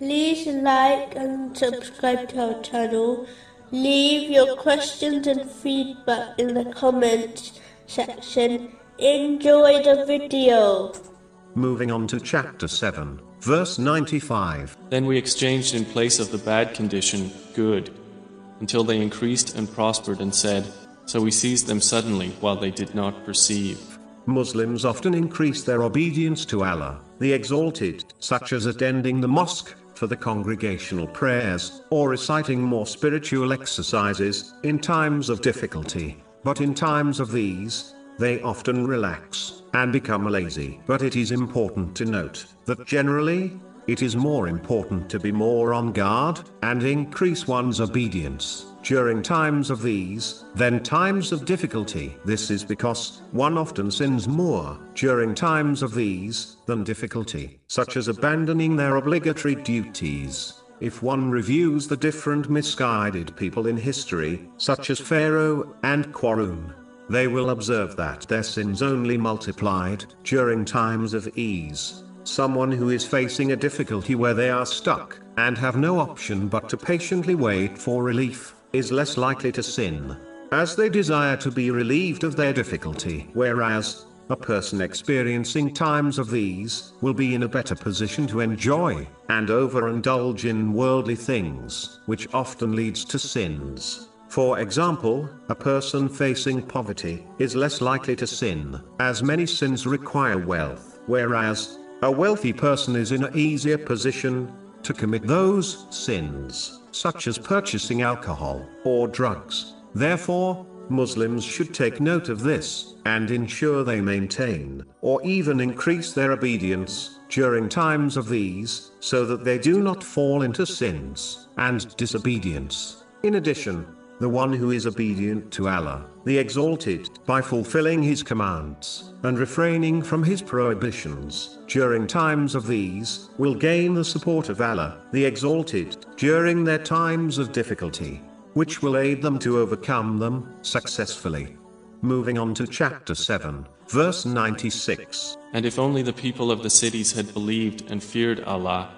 like and subscribe to our channel. Leave your questions and feedback in the comments section. Enjoy the video. Moving on to chapter 7, verse 95. Then we exchanged in place of the bad condition good, until they increased and prospered and said, So we seized them suddenly while they did not perceive. Muslims often increase their obedience to Allah, the Exalted, such as attending the mosque for the congregational prayers, or reciting more spiritual exercises in times of difficulty. But in times of these, they often relax and become lazy. But it is important to note that generally, it is more important to be more on guard and increase one's obedience during times of these than times of difficulty. This is because one often sins more during times of ease than difficulty, such as abandoning their obligatory duties. If one reviews the different misguided people in history, such as Pharaoh and Qarun, they will observe that their sins only multiplied during times of ease. Someone who is facing a difficulty where they are stuck, and have no option but to patiently wait for relief, is less likely to sin, as they desire to be relieved of their difficulty. Whereas, a person experiencing times of these will be in a better position to enjoy and overindulge in worldly things, which often leads to sins. For example, a person facing poverty is less likely to sin, as many sins require wealth, whereas a wealthy person is in an easier position to commit those sins, such as purchasing alcohol or drugs. Therefore, Muslims should take note of this and ensure they maintain or even increase their obedience during times of these so that they do not fall into sins and disobedience. In addition, the one who is obedient to Allah, the Exalted, by fulfilling His commands, and refraining from His prohibitions, during times of these, will gain the support of Allah, the Exalted, during their times of difficulty, which will aid them to overcome them, successfully. Moving on to chapter 7, verse 96. And if only the people of the cities had believed and feared Allah,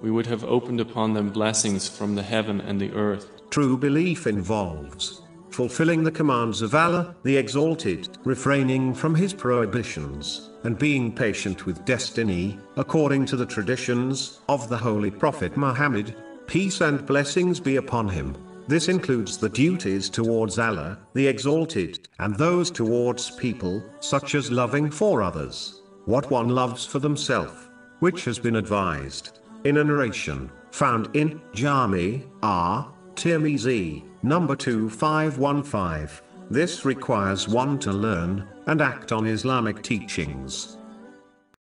we would have opened upon them blessings from the heaven and the earth. True belief involves fulfilling the commands of Allah, the Exalted, refraining from His prohibitions, and being patient with destiny, according to the traditions of the Holy Prophet Muhammad, peace and blessings be upon him. This includes the duties towards Allah, the Exalted, and those towards people, such as loving for others, what one loves for themselves, which has been advised in a narration found in Jami R. Tirmizi, number 2515. This requires one to learn and act on Islamic teachings